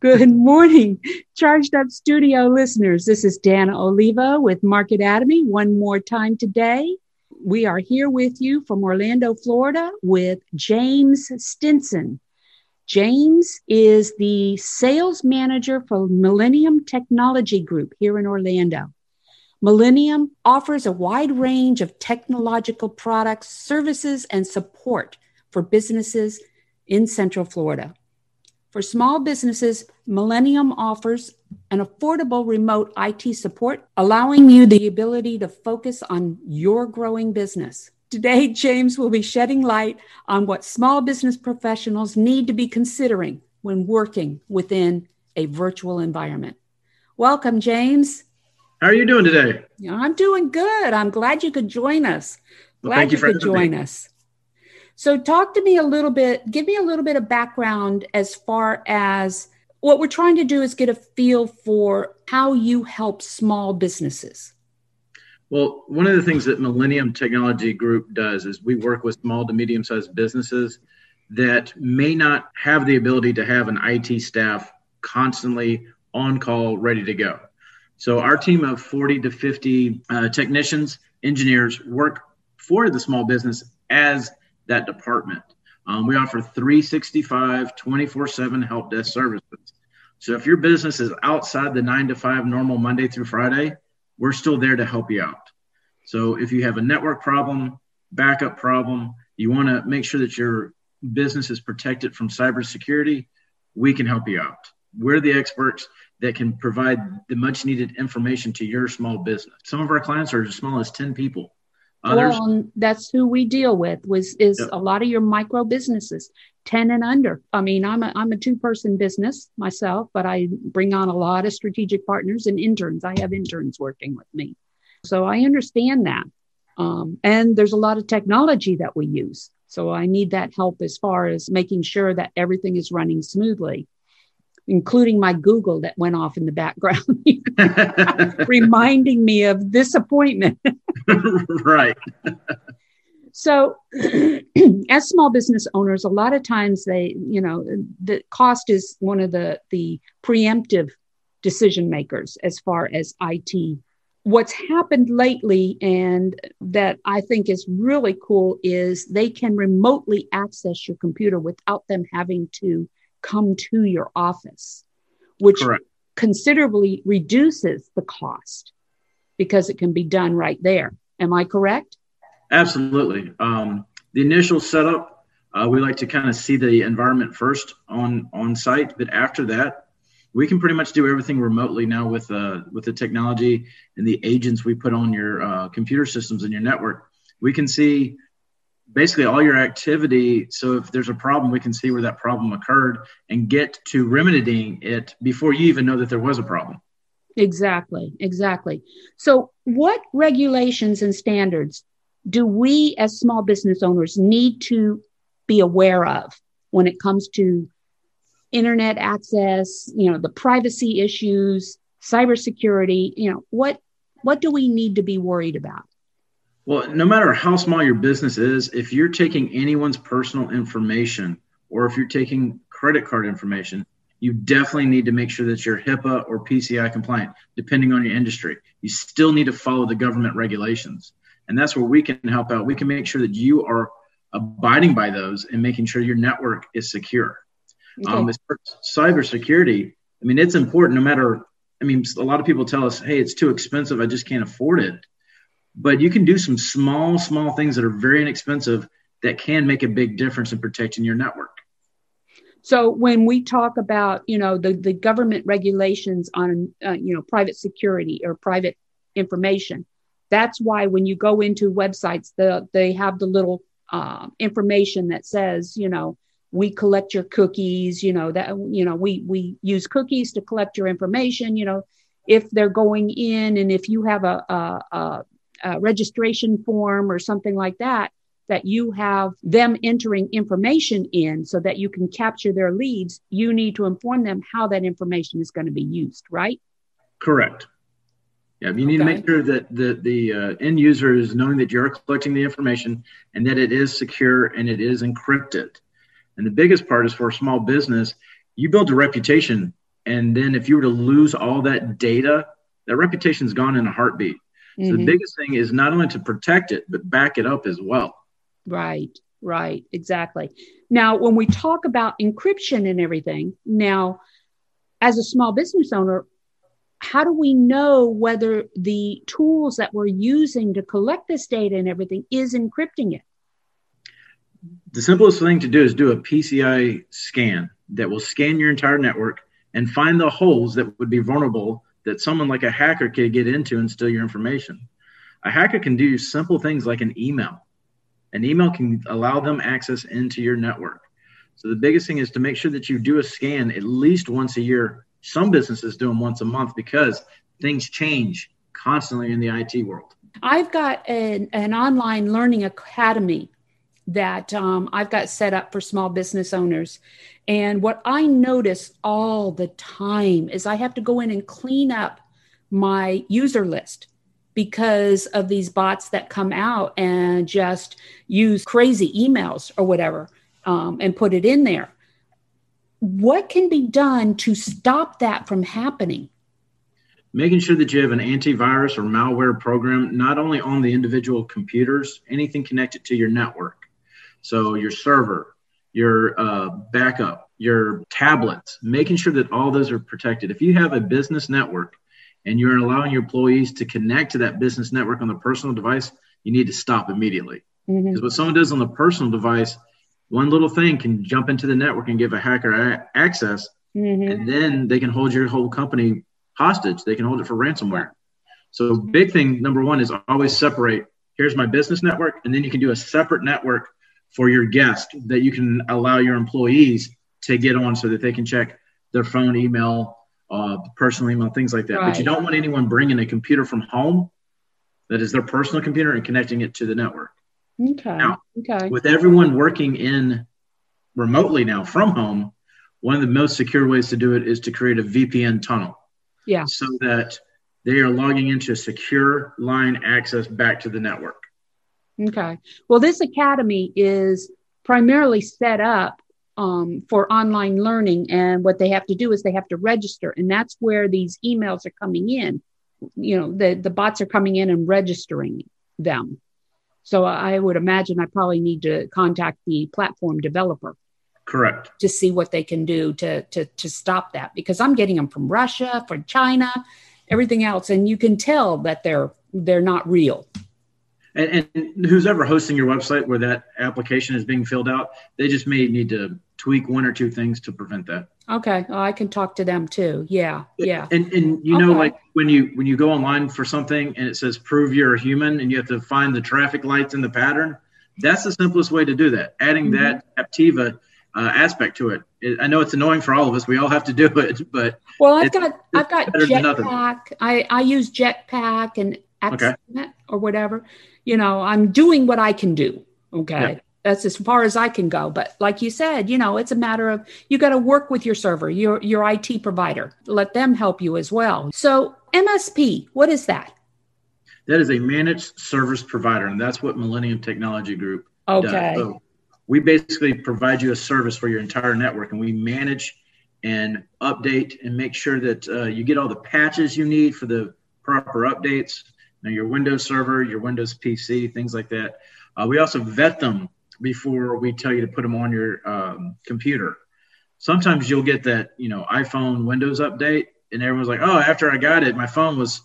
Good morning, Charged Up Studio listeners. This is Dana Oliva with Marketatomy. One more time today. We are here with you from Orlando, Florida, with James Stinson. James is the sales manager for Millennium Technology Group here in Orlando. Millennium offers a wide range of technological products, services, and support for businesses in Central Florida. For small businesses, Millennium offers an affordable remote IT support, allowing you the ability to focus on your growing business. Today, James will be shedding light on what small business professionals need to be considering when working within a virtual environment. Welcome, James. How are you doing today? I'm doing good. I'm glad you could join us. Well, glad you, you could join me. us. So, talk to me a little bit, give me a little bit of background as far as what we're trying to do is get a feel for how you help small businesses. Well, one of the things that Millennium Technology Group does is we work with small to medium sized businesses that may not have the ability to have an IT staff constantly on call, ready to go. So, our team of 40 to 50 uh, technicians, engineers work for the small business as that department. Um, we offer 365, 24 7 help desk services. So if your business is outside the nine to five normal Monday through Friday, we're still there to help you out. So if you have a network problem, backup problem, you want to make sure that your business is protected from cybersecurity, we can help you out. We're the experts that can provide the much needed information to your small business. Some of our clients are as small as 10 people. Others, well, that's who we deal with was is yep. a lot of your micro businesses, 10 and under. I mean, I'm a I'm a two-person business myself, but I bring on a lot of strategic partners and interns. I have interns working with me. So I understand that. Um, and there's a lot of technology that we use. So I need that help as far as making sure that everything is running smoothly including my Google that went off in the background, reminding me of this appointment. right. So, as small business owners, a lot of times they, you know, the cost is one of the the preemptive decision makers as far as IT. What's happened lately, and that I think is really cool, is they can remotely access your computer without them having to come to your office, which Correct. considerably reduces the cost because it can be done right there. Am I correct? Absolutely. Um, the initial setup, uh, we like to kind of see the environment first on on site, but after that, we can pretty much do everything remotely now with uh, with the technology and the agents we put on your uh, computer systems and your network. We can see basically all your activity. So if there's a problem, we can see where that problem occurred and get to remedying it before you even know that there was a problem. Exactly, exactly. So, what regulations and standards do we as small business owners need to be aware of when it comes to internet access, you know, the privacy issues, cybersecurity, you know, what what do we need to be worried about? Well, no matter how small your business is, if you're taking anyone's personal information or if you're taking credit card information, you definitely need to make sure that you're HIPAA or PCI compliant, depending on your industry. You still need to follow the government regulations. And that's where we can help out. We can make sure that you are abiding by those and making sure your network is secure. Okay. Um, as far as cybersecurity, I mean, it's important no matter, I mean, a lot of people tell us, hey, it's too expensive. I just can't afford it but you can do some small, small things that are very inexpensive that can make a big difference in protecting your network. So when we talk about, you know, the, the government regulations on, uh, you know, private security or private information, that's why when you go into websites, the, they have the little uh, information that says, you know, we collect your cookies, you know, that, you know, we, we use cookies to collect your information, you know, if they're going in and if you have a, a, a, a registration form or something like that, that you have them entering information in so that you can capture their leads, you need to inform them how that information is going to be used, right? Correct. Yeah, you need okay. to make sure that the, the uh, end user is knowing that you're collecting the information and that it is secure and it is encrypted. And the biggest part is for a small business, you build a reputation. And then if you were to lose all that data, that reputation's gone in a heartbeat. Mm-hmm. So the mm-hmm. biggest thing is not only to protect it, but back it up as well. Right, right, exactly. Now, when we talk about encryption and everything, now, as a small business owner, how do we know whether the tools that we're using to collect this data and everything is encrypting it? The simplest thing to do is do a PCI scan that will scan your entire network and find the holes that would be vulnerable that someone like a hacker could get into and steal your information. A hacker can do simple things like an email. An email can allow them access into your network. So the biggest thing is to make sure that you do a scan at least once a year some businesses do them once a month because things change constantly in the IT world. I've got an, an online learning academy that um, I've got set up for small business owners. And what I notice all the time is I have to go in and clean up my user list because of these bots that come out and just use crazy emails or whatever um, and put it in there what can be done to stop that from happening? Making sure that you have an antivirus or malware program, not only on the individual computers, anything connected to your network. So, your server, your uh, backup, your tablets, making sure that all those are protected. If you have a business network and you're allowing your employees to connect to that business network on the personal device, you need to stop immediately. Because mm-hmm. what someone does on the personal device one little thing can jump into the network and give a hacker a- access, mm-hmm. and then they can hold your whole company hostage. They can hold it for ransomware. So, big thing number one is always separate. Here's my business network, and then you can do a separate network for your guest that you can allow your employees to get on so that they can check their phone, email, uh, personal email, things like that. Right. But you don't want anyone bringing a computer from home that is their personal computer and connecting it to the network. Okay. Now, okay. With everyone working in remotely now from home, one of the most secure ways to do it is to create a VPN tunnel. Yeah. So that they are logging into secure line access back to the network. Okay. Well, this academy is primarily set up um, for online learning, and what they have to do is they have to register, and that's where these emails are coming in. You know, the the bots are coming in and registering them. So I would imagine I probably need to contact the platform developer. Correct. To see what they can do to, to, to stop that because I'm getting them from Russia, from China, everything else. And you can tell that they're, they're not real. And, and who's ever hosting your website where that application is being filled out, they just may need to tweak one or two things to prevent that. Okay, I can talk to them too. Yeah, yeah. And and you know, like when you when you go online for something and it says prove you're a human, and you have to find the traffic lights in the pattern. That's the simplest way to do that. Adding mm-hmm. that CAPTCHA uh, aspect to it. it. I know it's annoying for all of us. We all have to do it, but well, I've got I've got Jetpack. I I use Jetpack and okay. or whatever. You know, I'm doing what I can do. Okay. Yeah that's as far as I can go. But like you said, you know, it's a matter of you got to work with your server, your your IT provider, let them help you as well. So MSP, what is that? That is a managed service provider, and that's what Millennium Technology Group okay. does. So we basically provide you a service for your entire network, and we manage and update and make sure that uh, you get all the patches you need for the proper updates. Now, your Windows server, your Windows PC, things like that. Uh, we also vet them before we tell you to put them on your um, computer. Sometimes you'll get that, you know, iPhone Windows update, and everyone's like, "Oh, after I got it, my phone was,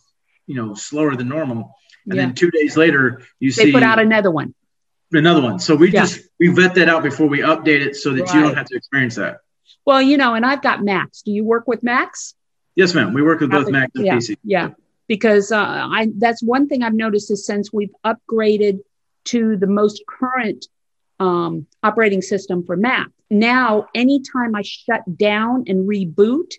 you know, slower than normal." and Yeah. then two days later you They see they put out another one. another one. So we Yeah. just we vet that out before we update it so that you don't have to experience that. Well, you know, and I've got Macs. Do you work with Macs? Yes, ma'am. We work with both Mac and yeah, PC. Yeah, because uh, I that's one thing I've noticed is since we've upgraded to the most current um, operating system for Mac, now anytime I shut down and reboot,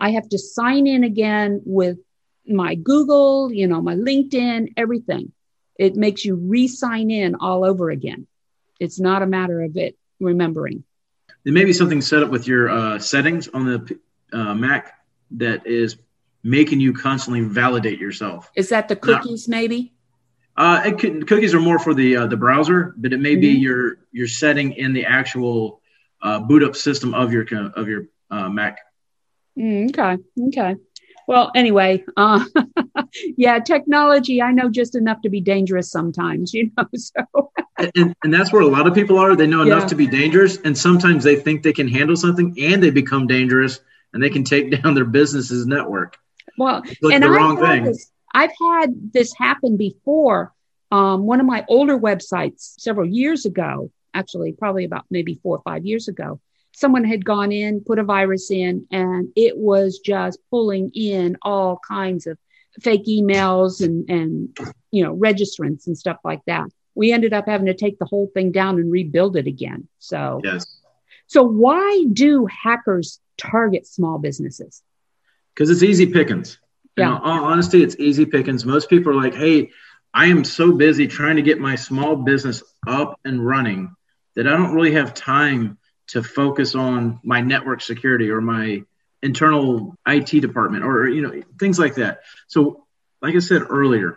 I have to sign in again with my Google, you know, my LinkedIn, everything. It makes you re-sign in all over again. It's not a matter of it remembering. There may be something set up with your uh, settings on the uh, Mac that is making you constantly validate yourself. Is that the cookies, maybe? Uh, it could, cookies are more for the uh, the browser, but it may be Mhm. your your setting in the actual uh, boot up system of your of your uh, Mac. Mm, okay. Okay. Well, anyway, uh, yeah, technology, I know just enough to be dangerous sometimes, you know. So, And, and, and that's where a lot of people are. They know enough Yeah. to be dangerous, and sometimes they think they can handle something, and they become dangerous, and they can take down their business's network. Well, Look and the I've had. This, I've had this happen before. Um, one of my older websites several years ago, actually, probably about maybe four or five years ago, someone had gone in, put a virus in, and it was just pulling in all kinds of fake emails and, and you know, registrants and stuff like that. We ended up having to take the whole thing down and rebuild it again. So, Yes, so why do hackers target small businesses? Because it's easy pickings. In Yeah. all honesty, it's easy pickings. Most people are like, "Hey, I am so busy trying to get my small business up and running that I don't really have time to focus on my network security or my internal IT department or you know things like that." So, like I said earlier,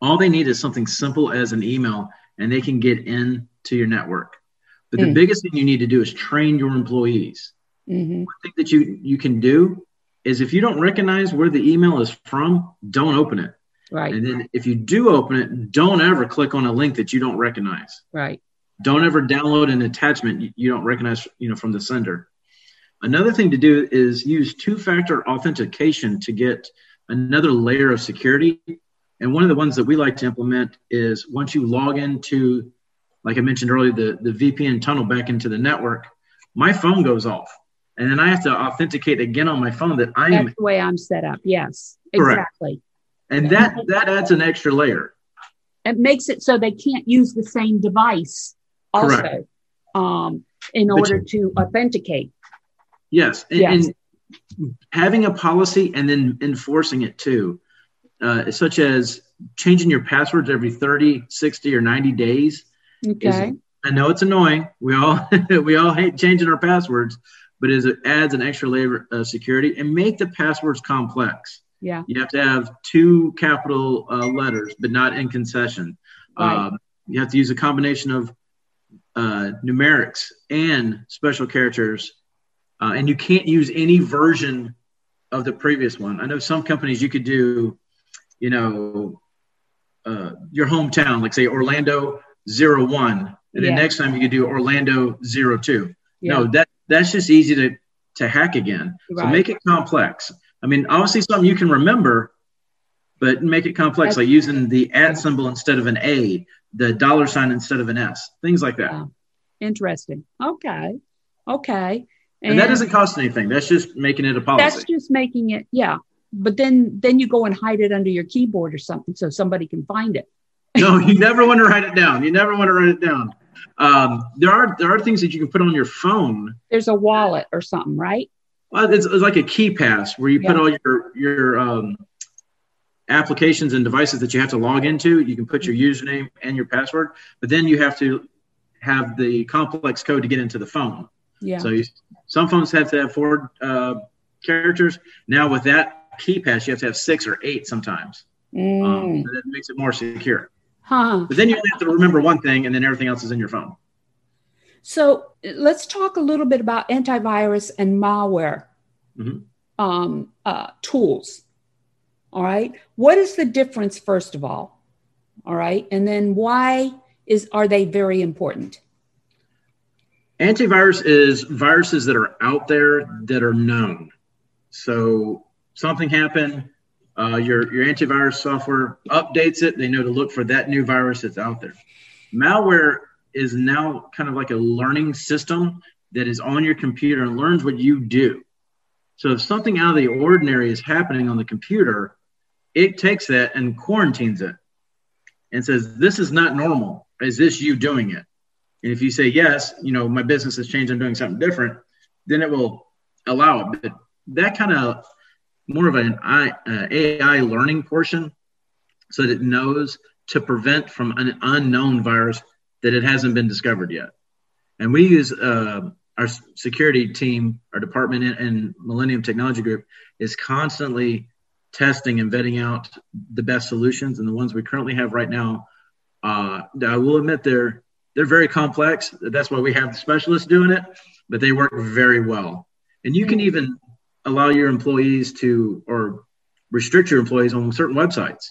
all they need is something simple as an email, and they can get in to your network. But the Mm. biggest thing you need to do is train your employees hmm thing that you you can do is if you don't recognize where the email is from, don't open it. Right, And then if you do open it, don't ever click on a link that you don't recognize. right. Don't ever download an attachment you- don't recognize, you know, from the sender. Another thing to do is use two-factor authentication to get another layer of security. And one of the ones that we like to implement is once you log into, like I mentioned earlier, the, the VPN tunnel back into the network, my phone goes off. And then I have to authenticate again on my phone that I am That's the way I'm set up. Yes, Correct. exactly. and that that adds an extra layer. It makes it so they can't use the same device also Correct. um, in But order to authenticate. Yes, and, Yes. and having a policy and then enforcing it too, uh, such as changing your passwords every 30, 60, or 90 days. Okay. I know it's annoying. We all we all hate changing our passwords, but is it adds an extra layer of security and make the passwords complex. Yeah. You have to have two capital uh, letters, but not in concession. Right. Um, you have to use a combination of uh, numerics and special characters, uh, and you can't use any version of the previous one. I know some companies you could do, you know, uh, your hometown, like say Orlando zero one, and Yeah. the next time you could do Orlando zero two. Yeah. No, that that's just easy to to hack again. So make it complex. I mean, obviously something you can remember, but make it complex, That's- like using the at symbol instead of an A, the dollar sign instead of an S, things like that. Yeah. Interesting. Okay. Okay. And, that doesn't cost anything. That's just making it a policy. That's just making it. Yeah. But then then you go and hide it under your keyboard or something so somebody can find it. no, you never want to write it down. You never want to write it down. Um, there are there are things that you can put on your phone. There's a wallet or something, right? Well, it's, it's like a KeePass where you put all your your um, applications and devices that you have to log into. You can put your username and your password, but then you have to have the complex code to get into the phone. Yeah. So you, some phones have to have four uh, characters. Now with that KeePass, you have to have six or eight sometimes. Um, Mm. so that makes it more secure. Huh. But then you only have to remember one thing, and then everything else is in your phone. So let's talk a little bit about antivirus and malware Mhm. um, uh, tools. All right. What is the difference, first of all? All right. And then why is are they very important? Antivirus is viruses that are out there that are known. So something happened, Uh, your your antivirus software updates it. They know to look for that new virus that's out there. Malware is now kind of like a learning system that is on your computer and learns what you do. So if something out of the ordinary is happening on the computer, it takes that and quarantines it and says, This is not normal. Is this you doing it? And if you say, Yes, you know, my business has changed, I'm doing something different, then it will allow it. But that kind of more of an AI learning portion so that it knows to prevent from an unknown virus that it hasn't been discovered yet. And we use uh, our security team, our department and Millennium Technology Group is constantly testing and vetting out the best solutions. And the ones we currently have right now, uh, I will admit they're they're very complex. That's why we have the specialists doing it, but they work very well. And you can mm-hmm. even allow your employees to or restrict your employees on certain websites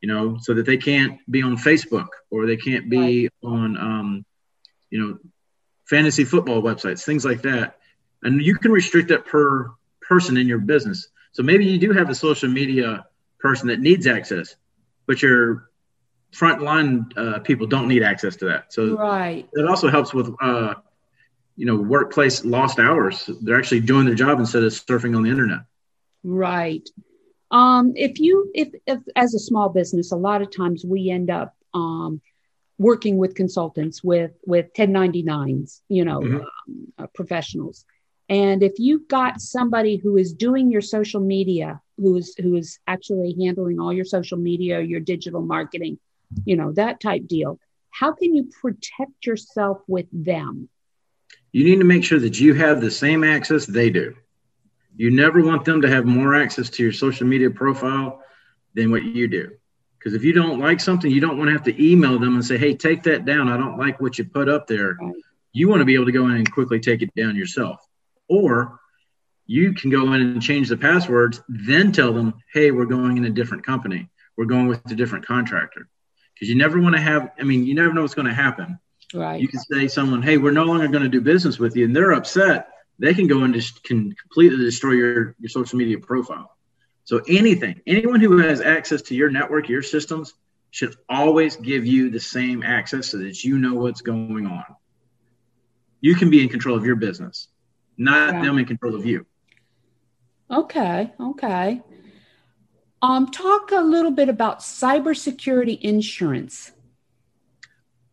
you know so that they can't be on facebook or they can't be right. on um, you know fantasy football websites things like that. And you can restrict that per person in your business. So maybe you do have a social media person that needs access but your frontline uh, people don't need access to that. So right. it also helps with uh, you know workplace lost hours. They're actually doing their job instead of surfing on the internet. Right. Um, if you if, if as a small business a lot of times we end up um, working with consultants with with 1099s you know mm-hmm. um, uh, professionals. And if you've got somebody who is doing your social media who is who is actually handling all your social media your digital marketing you know that type deal how can you protect yourself with them you need to make sure that you have the same access they do. You never want them to have more access to your social media profile than what you do. Because if you don't like something, you don't want to have to email them and say, hey, take that down. I don't like what you put up there. You want to be able to go in and quickly take it down yourself. Or you can go in and change the passwords, then tell them, hey, we're going in a different company. We're going with a different contractor. Because you never want to have, I mean, you never know what's going to happen. Right. You can say someone, "Hey, we're no longer going to do business with you," and they're upset. They can go and just can completely destroy your your social media profile. So anything, anyone who has access to your network, your systems, should always give you the same access so that you know what's going on. You can be in control of your business, not yeah. them in control of you. Okay. Okay. Um, talk a little bit about cybersecurity insurance.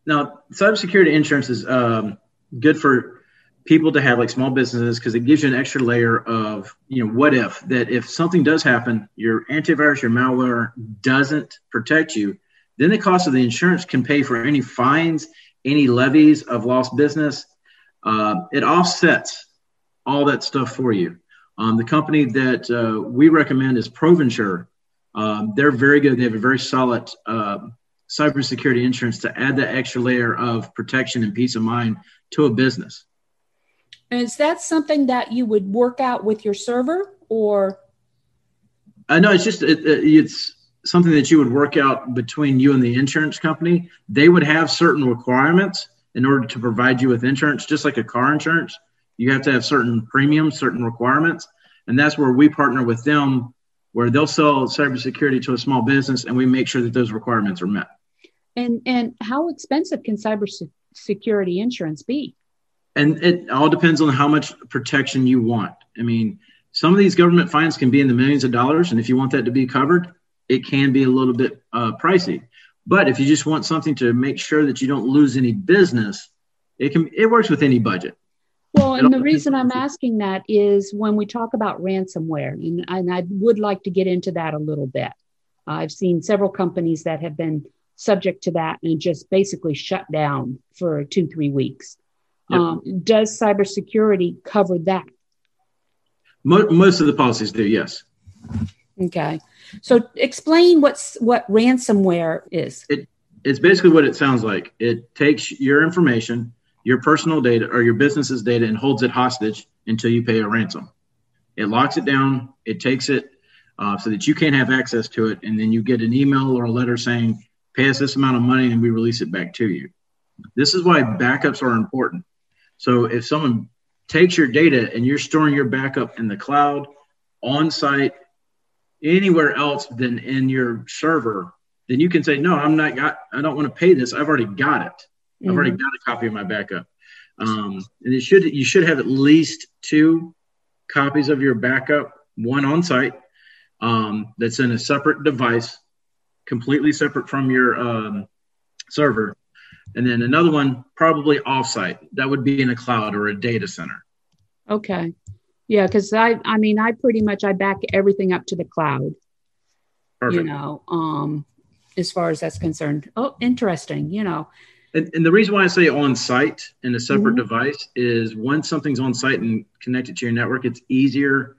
Now, cybersecurity insurance is um, good for people to have like small businesses because it gives you an extra layer of you know what if that if something does happen your antivirus your malware doesn't protect you then the cost of the insurance can pay for any fines any levies of lost business uh, it offsets all that stuff for you um, the company that uh, we recommend is Provinsure. Um, they're very good. They have a very solid uh, cybersecurity insurance to add that extra layer of protection and peace of mind to a business. And is that something that you would work out with your server or? I uh, know it's just it, it's something that you would work out between you and the insurance company. They would have certain requirements in order to provide you with insurance, just like a car insurance. You have to have certain premiums, certain requirements, and that's where we partner with them, where they'll sell cybersecurity to a small business, and we make sure that those requirements are met. And and how expensive can cyber security insurance be? And it all depends on how much protection you want. I mean, some of these government fines can be in the millions of dollars, and if you want that to be covered, it can be a little bit uh, pricey. But if you just want something to make sure that you don't lose any business, it can it works with any budget. Well, and the reason I'm asking that is when we talk about ransomware, and, and I would like to get into that a little bit. I've seen several companies that have been subject to that and just basically shut down for two, three weeks. Yep. Um, does cybersecurity cover that? Most of the policies do, yes. Okay. So explain what's what ransomware is. It, it's basically what it sounds like. It takes your information, your personal data or your business's data, and holds it hostage until you pay a ransom. It locks it down. It takes it uh, so that you can't have access to it, and then you get an email or a letter saying pay us this amount of money and we release it back to you. This is why backups are important. So if someone takes your data and you're storing your backup in the cloud, on site, anywhere else than in your server, then you can say, no, I'm not got, I don't want to pay this. I've already got it. I've mm-hmm. already got a copy of my backup. Um, and it should, you should have at least two copies of your backup, one on site um, that's in a separate device, completely separate from your um, server. And then another one probably offsite. That would be in a cloud or a data center. Okay. Yeah, because I I mean I pretty much I back everything up to the cloud. Perfect. You know, um, as far as that's concerned. Oh, interesting. You know. And, and the reason why I say on site in a separate mm-hmm. device is once something's on site and connected to your network, it's easier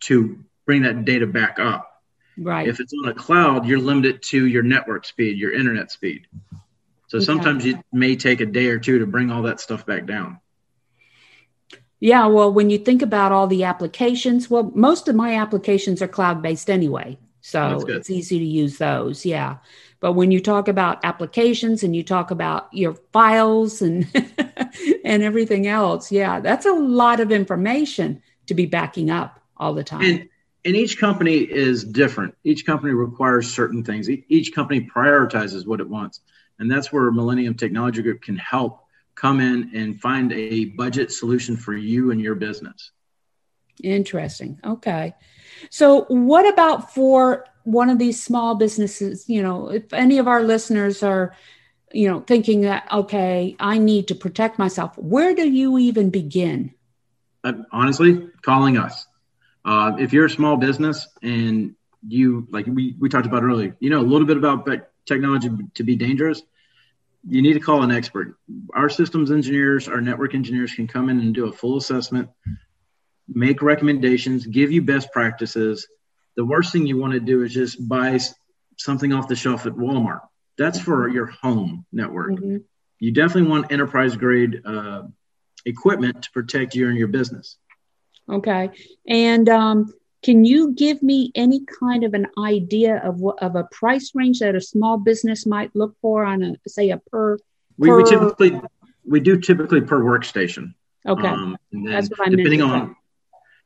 to bring that data back up. Right. If it's on a cloud, you're limited to your network speed, your internet speed. So sometimes it may take a day or two to bring all that stuff back down. Yeah, well, when you think about all the applications, well, most of my applications are cloud based anyway. So it's easy to use those. Yeah. But when you talk about applications and you talk about your files and and everything else, yeah, that's a lot of information to be backing up all the time. And, and each company is different. Each company requires certain things. Each company prioritizes what it wants. And that's where Millennium Technology Group can help come in and find a budget solution for you and your business. Interesting. Okay. So, what about for one of these small businesses? You know, if any of our listeners are, you know, thinking that, okay, I need to protect myself, where do you even begin? Uh, honestly, calling us. Uh, if you're a small business and you, like we, we talked about earlier, you know a little bit about technology to be dangerous, you need to call an expert. Our systems engineers, our network engineers can come in and do a full assessment, make recommendations, give you best practices. The worst thing you want to do is just buy something off the shelf at Walmart. That's for your home network. Mm-hmm. You definitely want enterprise grade uh, equipment to protect you and your business. Okay. And um, can you give me any kind of an idea of what of a price range that a small business might look for on a say a per? We, per... we typically we do typically per workstation. Okay, um, that's what I depending on.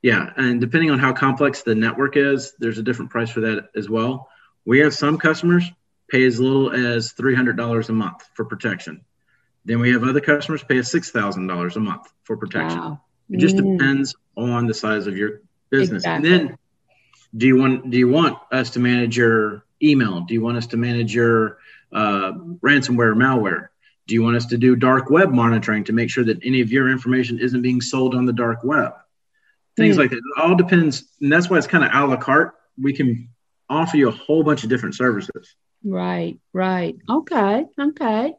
Yeah, and depending on how complex the network is, there's a different price for that as well. We have some customers pay as little as three hundred dollars a month for protection. Then we have other customers pay us six thousand dollars a month for protection. Wow. It just mm. depends on the size of your business. Exactly. And then do you want do you want us to manage your email? Do you want us to manage your uh, ransomware malware? Do you want us to do dark web monitoring to make sure that any of your information isn't being sold on the dark web? Things mm. like that. It all depends, and that's why it's kind of a la carte. We can offer you a whole bunch of different services. Right, right. Okay, okay.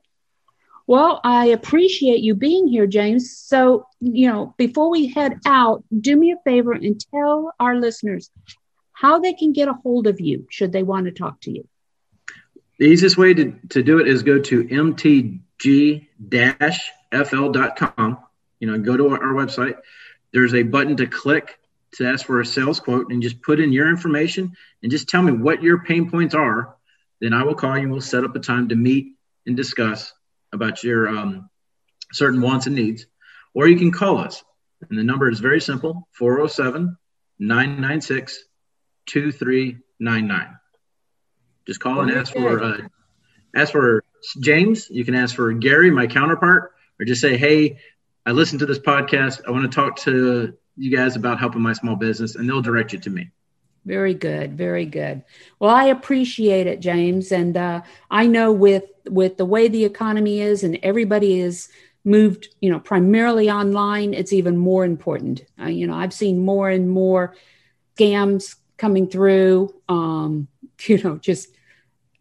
Well, I appreciate you being here, James. So, you know, before we head out, do me a favor and tell our listeners how they can get a hold of you should they want to talk to you. The easiest way to, to do it is go to mtg-fl.com. You know, go to our, our website. There's a button to click to ask for a sales quote and just put in your information and just tell me what your pain points are. Then I will call you and we'll set up a time to meet and discuss about your um, certain wants and needs, or you can call us. And the number is very simple 407 996 2399. Just call and ask for uh, ask for James. You can ask for Gary, my counterpart, or just say, "Hey, I listened to this podcast. I want to talk to you guys about helping my small business," and they'll direct you to me. Very good, very good. Well, I appreciate it, James, and uh, I know with with the way the economy is and everybody is moved, you know, primarily online, it's even more important. Uh, you know, I've seen more and more scams coming through. Um, you know, just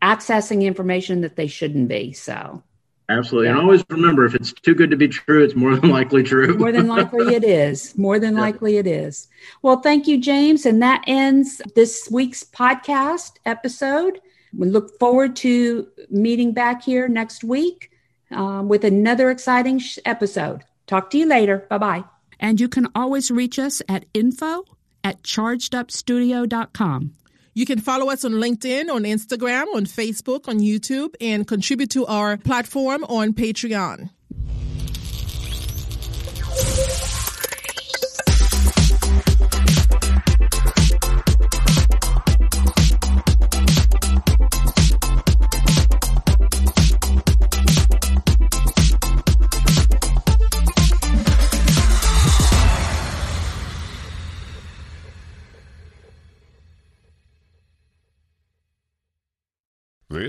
accessing information that they shouldn't be. So Absolutely. Yeah. And always remember if it's too good to be true, it's more than likely true. more than likely it is. More than yeah. likely it is. Well, thank you, James. And that ends this week's podcast episode. We look forward to meeting back here next week um, with another exciting sh- episode. Talk to you later. Bye bye. And you can always reach us at info at chargedupstudio.com. You can follow us on LinkedIn, on Instagram, on Facebook, on YouTube, and contribute to our platform on Patreon.